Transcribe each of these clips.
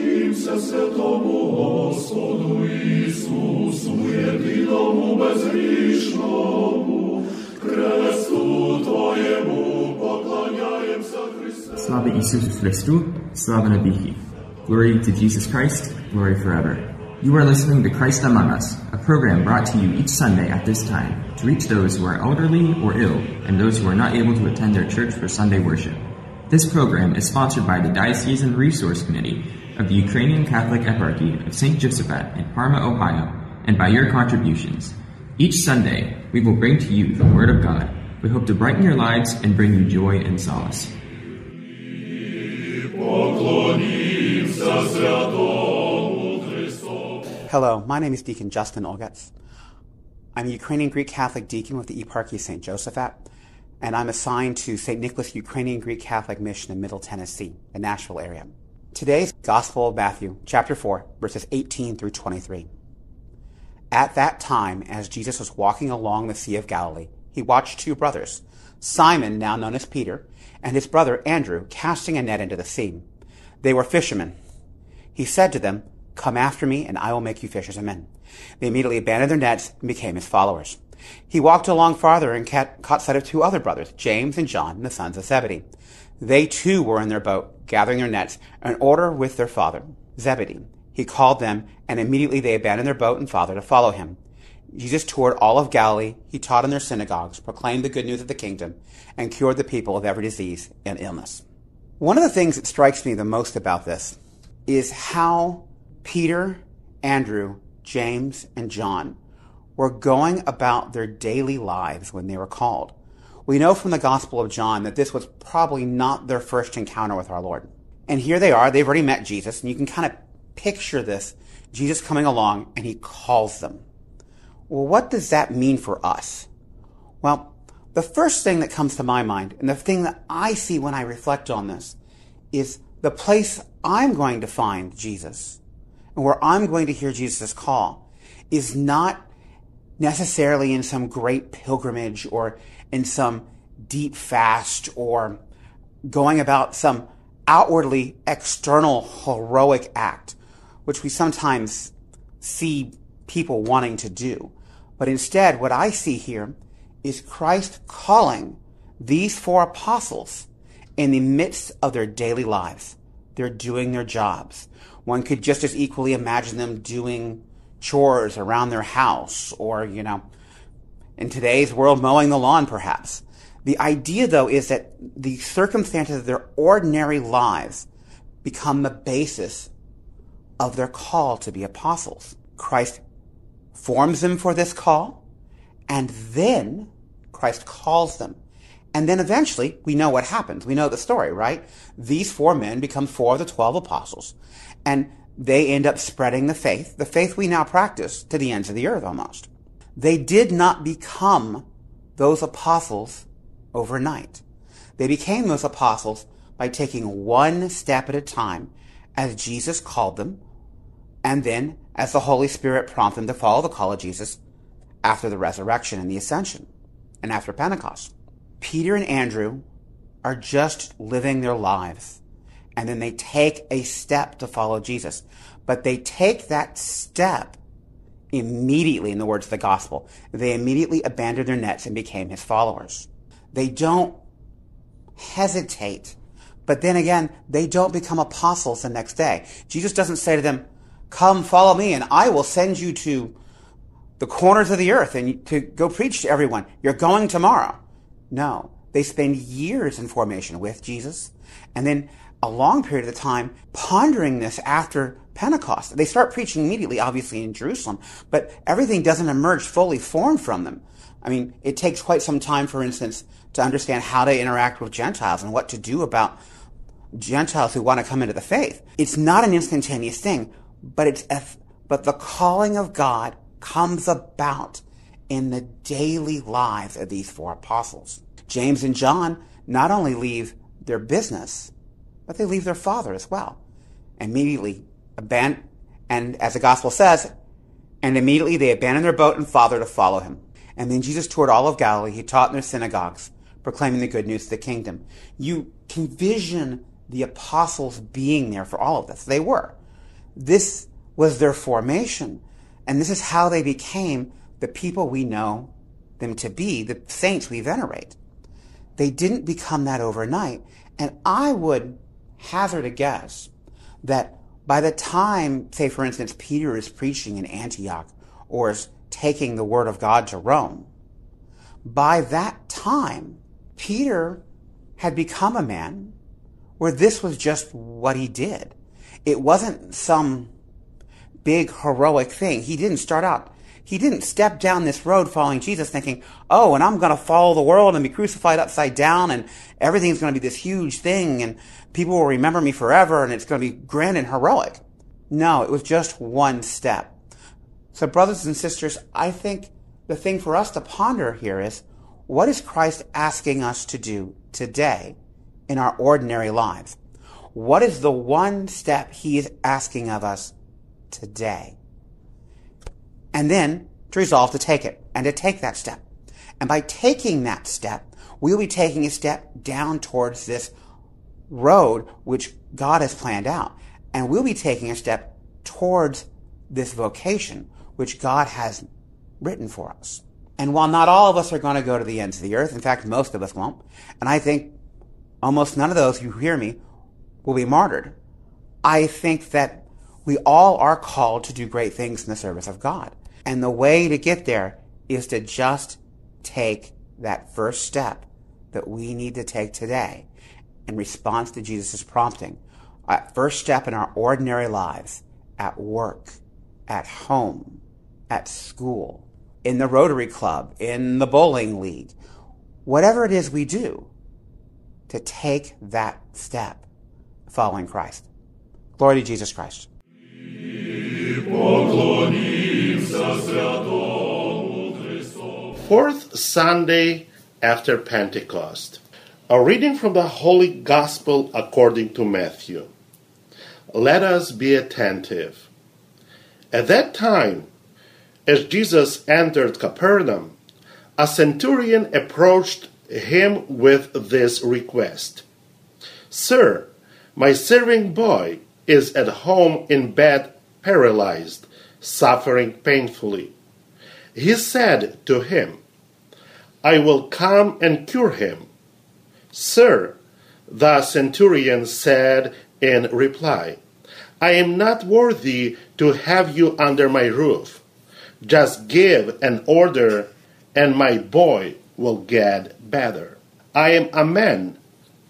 Поклонімся святому Господу Ісусу, єдиному безгрішному, кресту Твоєму поклоняємося Христе. Slava Isusu Christu, Slava Nabihi. Glory to Jesus Christ, glory forever. You are listening to Christ Among Us, a program brought to you each Sunday at this time to reach those who are elderly or ill and those who are not able to attend their church for Sunday worship. This program is sponsored by the Diocesan Resource Committee of the Ukrainian Catholic Eparchy of St. Josaphat in Parma, Ohio, and by your contributions. Each Sunday, we will bring to you the Word of God. We hope to brighten your lives and bring you joy and solace. Hello, my name is Deacon Justin Oelgoetz. I'm a Ukrainian Greek Catholic deacon with the Eparchy of St. Josaphat, and I'm assigned to St. Nicholas Ukrainian Greek Catholic Mission in Middle Tennessee, the Nashville area. Today's Gospel of Matthew, chapter 4, verses 18 through 23. At that time, as Jesus was walking along the Sea of Galilee, he watched two brothers, Simon, now known as Peter, and his brother Andrew, casting a net into the sea. They were fishermen. He said to them, Come after me, and I will make you fishers of men. They immediately abandoned their nets and became his followers. He walked along farther and caught sight of two other brothers, James and John, the sons of Zebedee. They too were in their boat, gathering their nets, in order with their father, Zebedee. He called them, and immediately they abandoned their boat and father to follow him. Jesus toured all of Galilee. He taught in their synagogues, proclaimed the good news of the kingdom, and cured the people of every disease and illness. One of the things that strikes me the most about this is how Peter, Andrew, James, and John were going about their daily lives when they were called. We know from the Gospel of John that this was probably not their first encounter with our Lord. And here they are, they've already met Jesus, and you can kind of picture this Jesus coming along and he calls them. Well, what does that mean for us? Well, the first thing that comes to my mind, and the thing that I see when I reflect on this, is the place I'm going to find Jesus and where I'm going to hear Jesus' call is not necessarily in some great pilgrimage or in some deep fast or going about some outwardly external heroic act, which we sometimes see people wanting to do. But instead, what I see here is Christ calling these four apostles in the midst of their daily lives. They're doing their jobs. One could just as equally imagine them doing chores around their house or, you know, in today's world, mowing the lawn perhaps. The idea though is that the circumstances of their ordinary lives become the basis of their call to be apostles. Christ forms them for this call and then Christ calls them. And then eventually we know what happens. We know the story, right? These four men become four of the twelve apostles and they end up spreading the faith, the faith we now practice to the ends of the earth almost. They did not become those apostles overnight. They became those apostles by taking one step at a time as Jesus called them, and then as the Holy Spirit prompted them to follow the call of Jesus after the resurrection and the ascension and after Pentecost. Peter and Andrew are just living their lives and then they take a step to follow Jesus. But they take that step immediately in the words of the gospel. They immediately abandoned their nets and became his followers. They don't hesitate. But then again, they don't become apostles the next day. Jesus doesn't say to them, come follow me and I will send you to the corners of the earth and to go preach to everyone. You're going tomorrow. No, they spend years in formation with Jesus and then a long period of time pondering this after Pentecost. They start preaching immediately, obviously in Jerusalem, but everything doesn't emerge fully formed from them. I mean, it takes quite some time, for instance, to understand how to interact with Gentiles and what to do about Gentiles who want to come into the faith. It's not an instantaneous thing, but it's, but the calling of God comes about in the daily lives of these four apostles. James and John not only leave their business, but they leave their father as well. Immediately, abandon, and as the gospel says, and immediately they abandoned their boat and father to follow him. And then Jesus toured all of Galilee. He taught in their synagogues, proclaiming the good news of the kingdom. You can vision the apostles being there for all of this. They were. This was their formation. And this is how they became the people we know them to be, the saints we venerate. They didn't become that overnight. And I would hazard a guess that by the time, say, for instance, Peter is preaching in Antioch or is taking the word of God to Rome, by that time, Peter had become a man where this was just what he did. It wasn't some big heroic thing. He didn't start out. He didn't step down this road following Jesus thinking, oh, and I'm going to follow the world and be crucified upside down and everything's going to be this huge thing and people will remember me forever and it's going to be grand and heroic. No, it was just one step. So brothers and sisters, I think the thing for us to ponder here is, what is Christ asking us to do today in our ordinary lives? What is the one step he is asking of us today? And then to resolve to take it and to take that step. And by taking that step, we'll be taking a step down towards this road which God has planned out. And we'll be taking a step towards this vocation which God has written for us. And while not all of us are going to go to the ends of the earth, in fact, most of us won't, and I think almost none of those who hear me will be martyred, I think that we all are called to do great things in the service of God. And the way to get there is to just take that first step that we need to take today in response to Jesus' prompting. Our first step in our ordinary lives, at work, at home, at school, in the Rotary Club, in the bowling league, whatever it is we do, to take that step following Christ. Glory to Jesus Christ. Fourth Sunday after Pentecost. A reading from the Holy Gospel according to Matthew. Let us be attentive. At that time, as Jesus entered Capernaum, a centurion approached him with this request Sir, my serving boy is at home in bed, paralyzed, suffering painfully. He said to him, I will come and cure him. Sir, the centurion said in reply, I am not worthy to have you under my roof. Just give an order, and my boy will get better. I am a man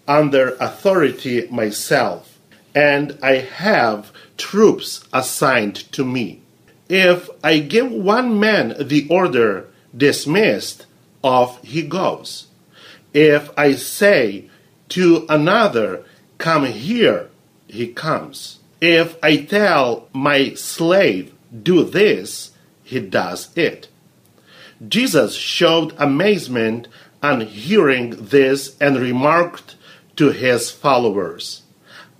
under authority myself, and I have troops assigned to me. If I give one man the order, dismissed, off he goes. If I say to another, Come here, he comes. If I tell my slave, Do this, he does it. Jesus showed amazement on hearing this and remarked to his followers,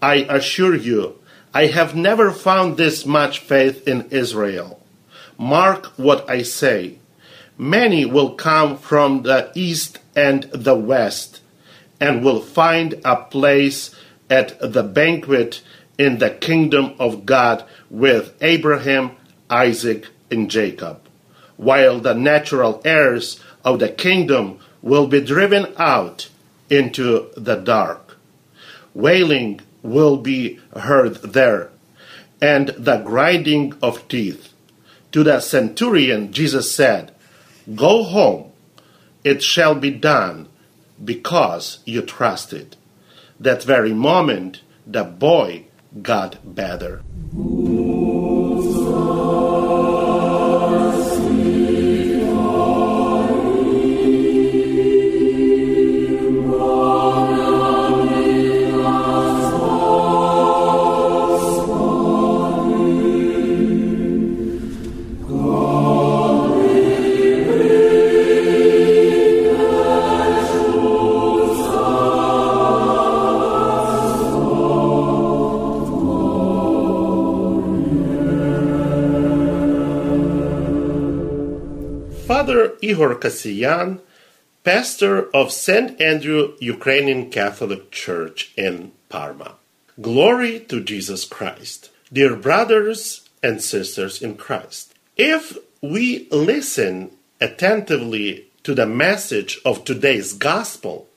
I assure you, I have never found this much faith in Israel. Mark what I say. Many will come from the east and the west, and will find a place at the banquet in the kingdom of God with Abraham, Isaac, and Jacob, while the natural heirs of the kingdom will be driven out into the dark. Wailing will be heard there, and the grinding of teeth. To the centurion, Jesus said, Go home, it shall be done, because you trusted. That very moment, the boy got better. Father Ihor Kasyan, pastor of St. Andrew Ukrainian Catholic Church in Parma. Glory to Jesus Christ. Dear brothers and sisters in Christ, if we listen attentively to the message of today's gospel,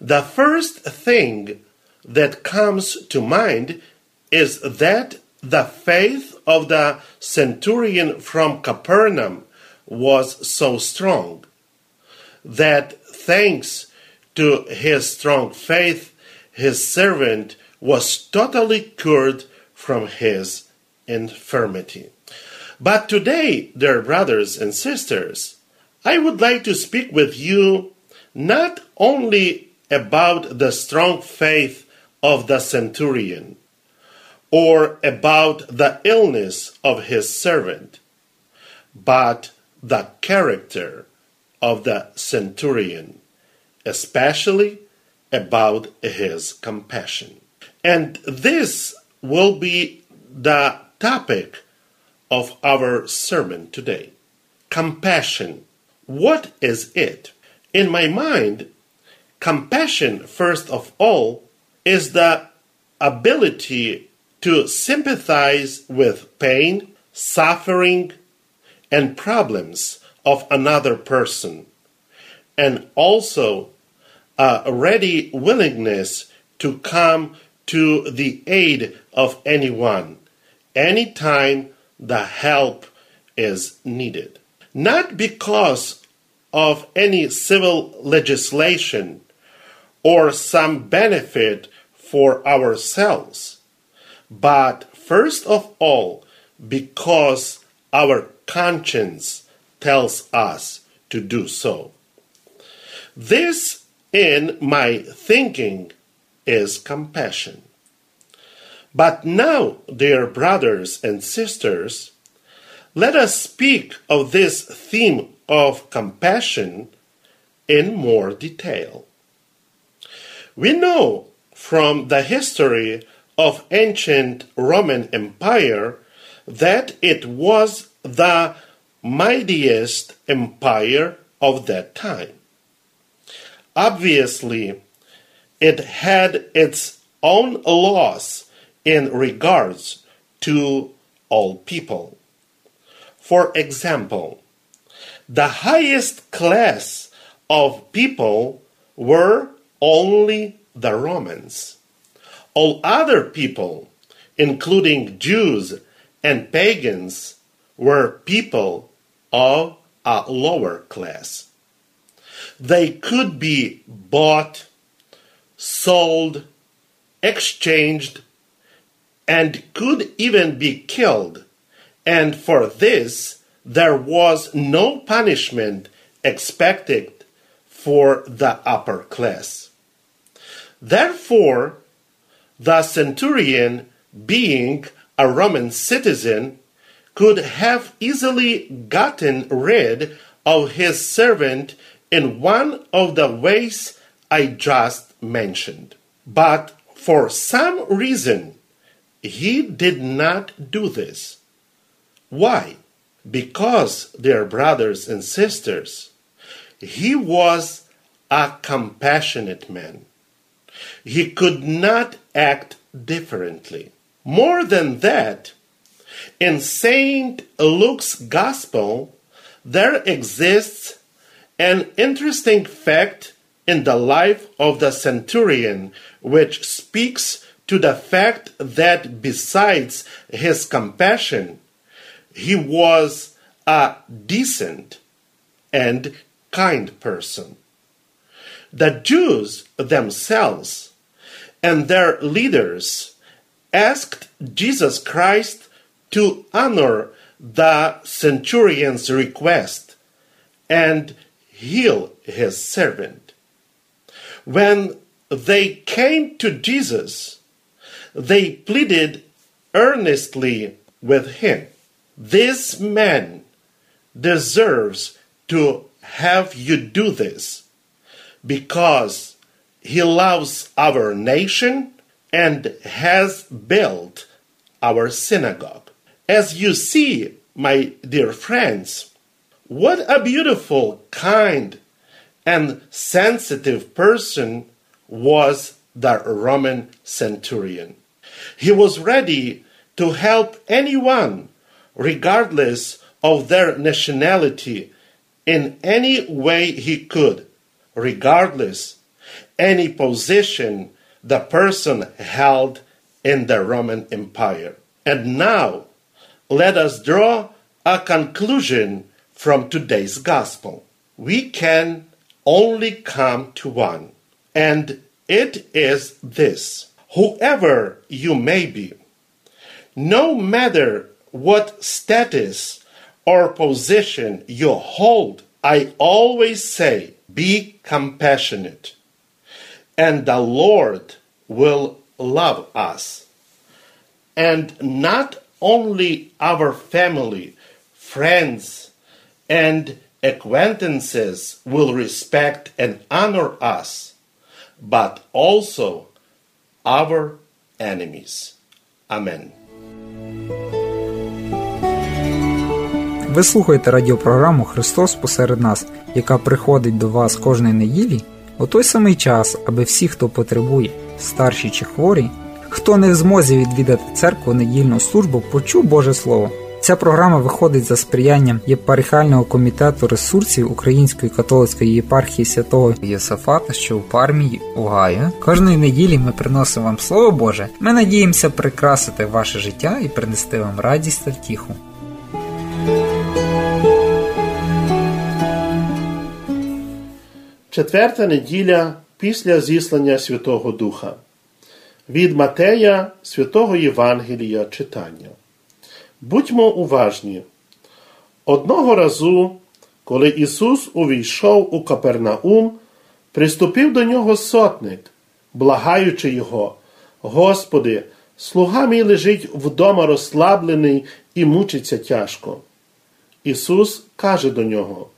the first thing that comes to mind is that the faith of the centurion from Capernaum was so strong that thanks to his strong faith, his servant was totally cured from his infirmity. But today, dear brothers and sisters, I would like to speak with you not only about the strong faith of the centurion or about the illness of his servant, but the character of the centurion, especially about his compassion. And this will be the topic of our sermon today. Compassion. What is it? In my mind, compassion, first of all, is the ability to sympathize with pain, suffering, and problems of another person, and also a ready willingness to come to the aid of anyone, anytime the help is needed. Not because of any civil legislation or some benefit for ourselves, but first of all because our conscience tells us to do so. This, in my thinking, is compassion. But now, dear brothers and sisters, let us speak of this theme of compassion in more detail. We know from the history of ancient Roman Empire that it was the mightiest empire of that time. Obviously, it had its own laws in regards to all people. For example, the highest class of people were only the Romans. All other people, including Jews and pagans, were people of a lower class. They could be bought, sold, exchanged, and could even be killed, and for this there was no punishment expected for the upper class. Therefore, the centurion, being a Roman citizen, could have easily gotten rid of his servant in one of the ways I just mentioned. But for some reason, he did not do this. Why? Because, dear brothers and sisters, he was a compassionate man. He could not act differently. More than that, in St. Luke's Gospel, there exists an interesting fact in the life of the centurion which speaks to the fact that besides his compassion, he was a decent and kind person. The Jews themselves and their leaders asked Jesus Christ to honor the centurion's request and heal his servant. When they came to Jesus, they pleaded earnestly with him. This man deserves to have you do this because he loves our nation and has built our synagogue. As you see, my dear friends, what a beautiful, kind, and sensitive person was the Roman centurion. He was ready to help anyone, regardless of their nationality, in any way he could, regardless any position the person held in the Roman Empire. And now, let us draw a conclusion from today's gospel. We can only come to one, and it is this whoever you may be, no matter what status or position you hold, I always say, be compassionate, and the Lord will love us. And not only our family, friends, and acquaintances will respect and honor us, but also our enemies. Amen. Ви слухаєте радіопрограму Христос посеред нас, яка приходить до вас кожної неділі у той самий час, аби всі, хто потребує, старші чи хворі, хто не в змозі відвідати церкву недільну службу, почув Боже Слово. Ця програма виходить за сприянням єпархіального комітету ресурсів Української католицької єпархії святого Єсафата, що у Пармії, Огайо. Кожної неділі ми приносимо вам Слово Боже. Ми надіємося прикрасити ваше життя і принести вам радість та втіху. Четверта неділя після зіслання Святого Духа. Від Матея Святого Євангелія читання. Будьмо уважні. Одного разу, коли Ісус увійшов у Капернаум, приступив до нього сотник, благаючи його, Господи, слуга мій лежить вдома розслаблений і мучиться тяжко. Ісус каже до нього: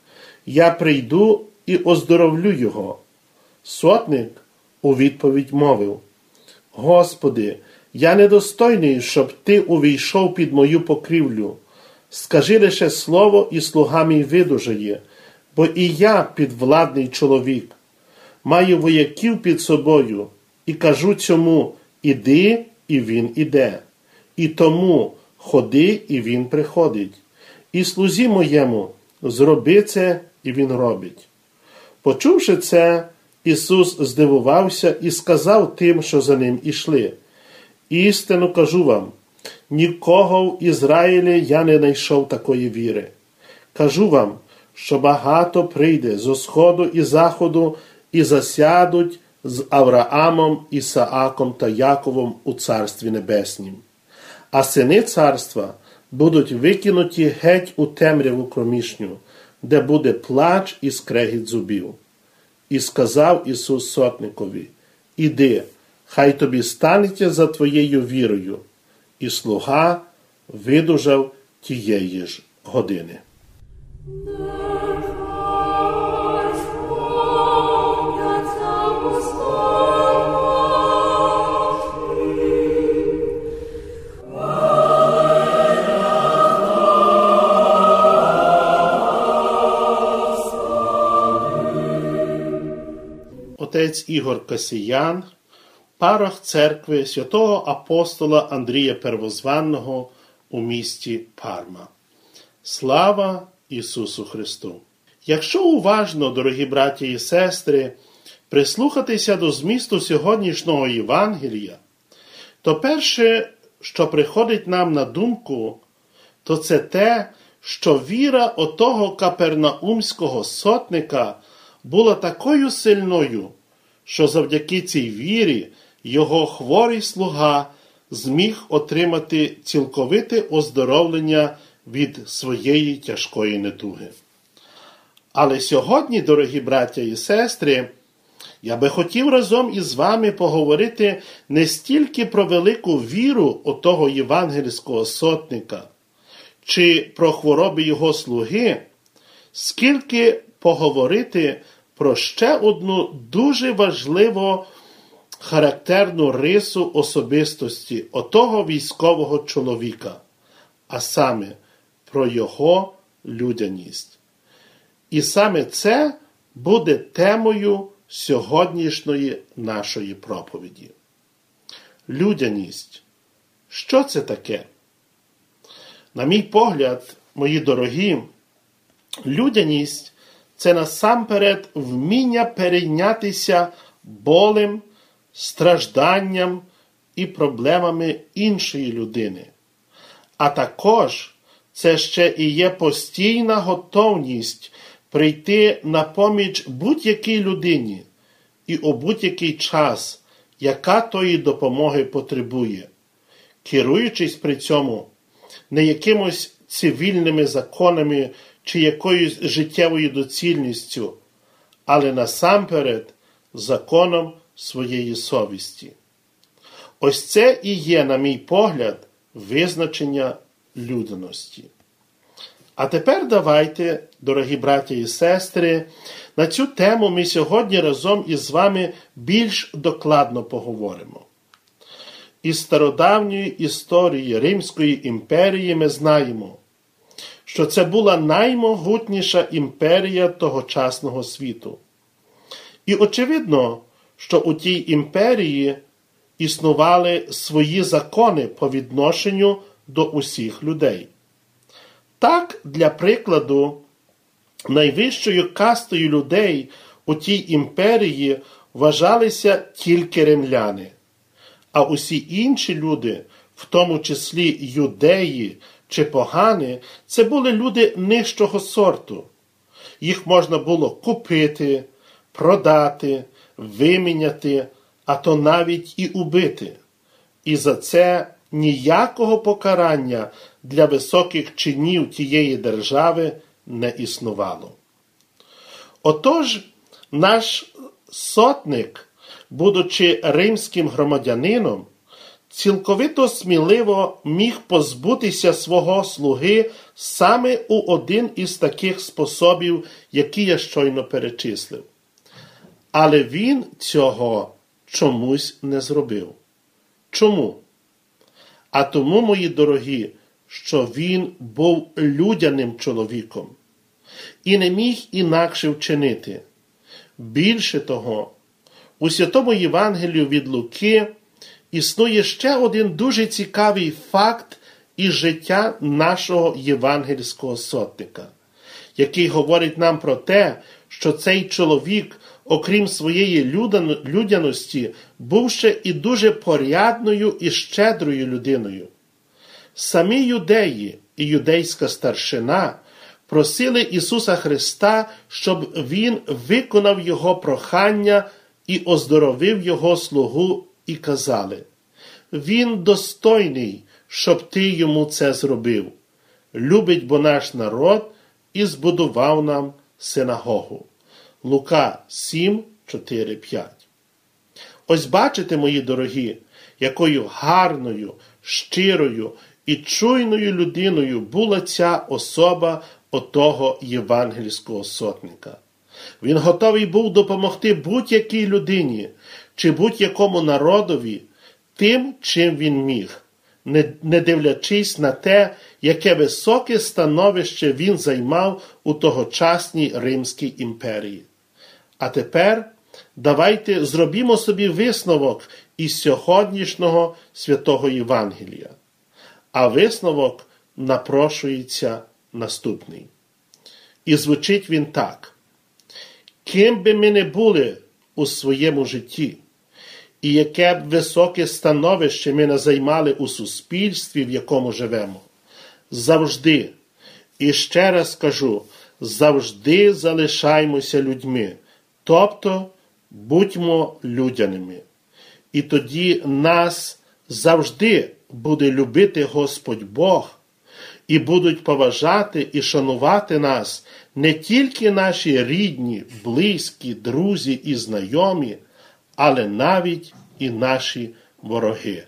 Я прийду і оздоровлю його. Сотник у відповідь мовив: Господи, я недостойний, щоб ти увійшов під мою покрівлю. Скажи лише слово, і слуга мій видужає, бо і я підвладний чоловік. Маю вояків під собою, і кажу цьому іди, і він іде. І тому ходи, і він приходить. І слузі моєму, зроби це, і він робить. Почувши це, Ісус здивувався і сказав тим, що за ним ішли. Істину кажу вам, нікого в Ізраїлі я не знайшов такої віри. Кажу вам, що багато прийде зо сходу і заходу і засядуть з Авраамом, Ісааком та Яковом у Царстві Небеснім. А сини царства будуть викинуті геть у темряву кромішню, де буде плач і скрегіт зубів. І сказав Ісус сотникові: Іди, хай тобі станеться за твоєю вірою. І слуга видужав тієї ж години. Отець Ігор Касіян, парох церкви святого апостола Андрія Первозванного у місті Парма. Слава Ісусу Христу! Якщо уважно, дорогі браті і сестри, прислухатися до змісту сьогоднішнього Євангелія, то перше, що приходить нам на думку, то це те, що віра отого капернаумського сотника була такою сильною, що завдяки цій вірі його хворий слуга зміг отримати цілковите оздоровлення від своєї тяжкої недуги. Але сьогодні, дорогі браття і сестри, я би хотів разом із вами поговорити не стільки про велику віру отого євангельського сотника, чи про хвороби його слуги, скільки поговорити про ще одну дуже важливу характерну рису особистості отого військового чоловіка, а саме про його людяність. І саме це буде темою сьогоднішньої нашої проповіді. Людяність. Що це таке? На мій погляд, мої дорогі, людяність це насамперед вміння перейнятися болем, стражданням і проблемами іншої людини. А також це ще і є постійна готовність прийти на поміч будь-якій людині і у будь-який час, яка тої допомоги потребує, керуючись при цьому не якимось цивільними законами чи якоюсь життєвою доцільністю, але насамперед законом своєї совісті. Ось це і є, на мій погляд, визначення людяності. А тепер давайте, дорогі браті і сестри, на цю тему ми сьогодні разом із вами більш докладно поговоримо. Із стародавньої історії Римської імперії ми знаємо, що це була наймогутніша імперія тогочасного світу. І очевидно, що у тій імперії існували свої закони по відношенню до усіх людей. Так, для прикладу, найвищою кастою людей у тій імперії вважалися тільки римляни, а усі інші люди, в тому числі юдеї чи погани, це були люди нижчого сорту. Їх можна було купити, продати, виміняти, а то навіть і убити. І за це ніякого покарання для високих чинів тієї держави не існувало. Отож, наш сотник, будучи римським громадянином, цілковито сміливо міг позбутися свого слуги саме у один із таких способів, які я щойно перечислив. Але він цього чомусь не зробив. Чому? А тому, мої дорогі, що він був людяним чоловіком і не міг інакше вчинити. Більше того, у святому Євангелію від Луки існує ще один дуже цікавий факт із життя нашого євангельського сотника, який говорить нам про те, що цей чоловік, окрім своєї людяності, був ще і дуже порядною і щедрою людиною. Самі юдеї і юдейська старшина просили Ісуса Христа, щоб Він виконав Його прохання і оздоровив Його слугу, і казали: Він достойний, щоб ти йому це зробив. Любить бо наш народ і збудував нам синагогу. Лука 7, 4, 5. Ось бачите, мої дорогі, якою гарною, щирою і чуйною людиною була ця особа отого євангельського сотника. Він готовий був допомогти будь-якій людині чи будь-якому народові тим, чим він міг, не дивлячись на те, яке високе становище він займав у тогочасній Римській імперії. А тепер давайте зробімо собі висновок із сьогоднішнього святого Євангелія. А висновок напрошується наступний. І звучить він так: ким би ми не були у своєму житті, і яке б високе становище ми не займали у суспільстві, в якому живемо, завжди, і ще раз кажу, завжди залишаймося людьми, тобто будьмо людяними. І тоді нас завжди буде любити Господь Бог, і будуть поважати і шанувати нас не тільки наші рідні, близькі, друзі і знайомі, але навіть і наші вороги.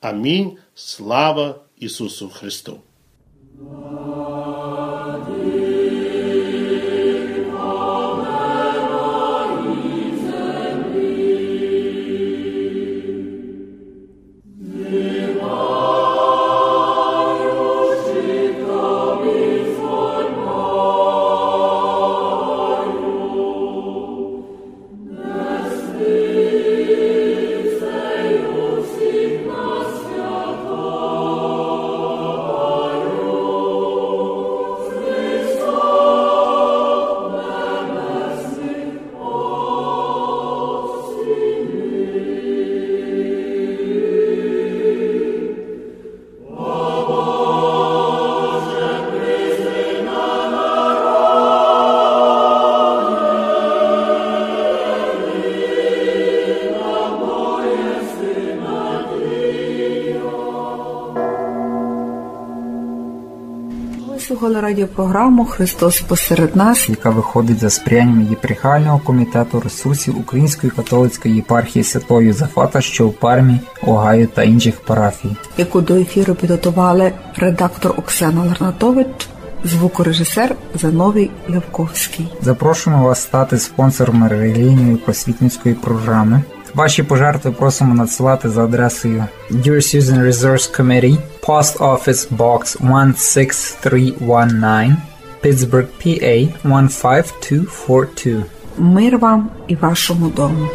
Амінь. Слава Ісусу Христу! Слухали радіопрограму Христос посеред нас, яка виходить за сприянням єпархіального комітету ресурсів Української католицької єпархії Святого Юзефата, що у Пармі, Огайо та інших парафій. яку до ефіру підготували редактор Оксана Ларнатович, звукорежисер Зановій Левковський. Запрошуємо вас стати спонсором релігійної просвітницької програми. Ваші пожертви просимо надсилати за адресою Dear Susan Resource Committee, Post Office Box 16319, Pittsburgh, PA 15242. Мир вам і вашому дому.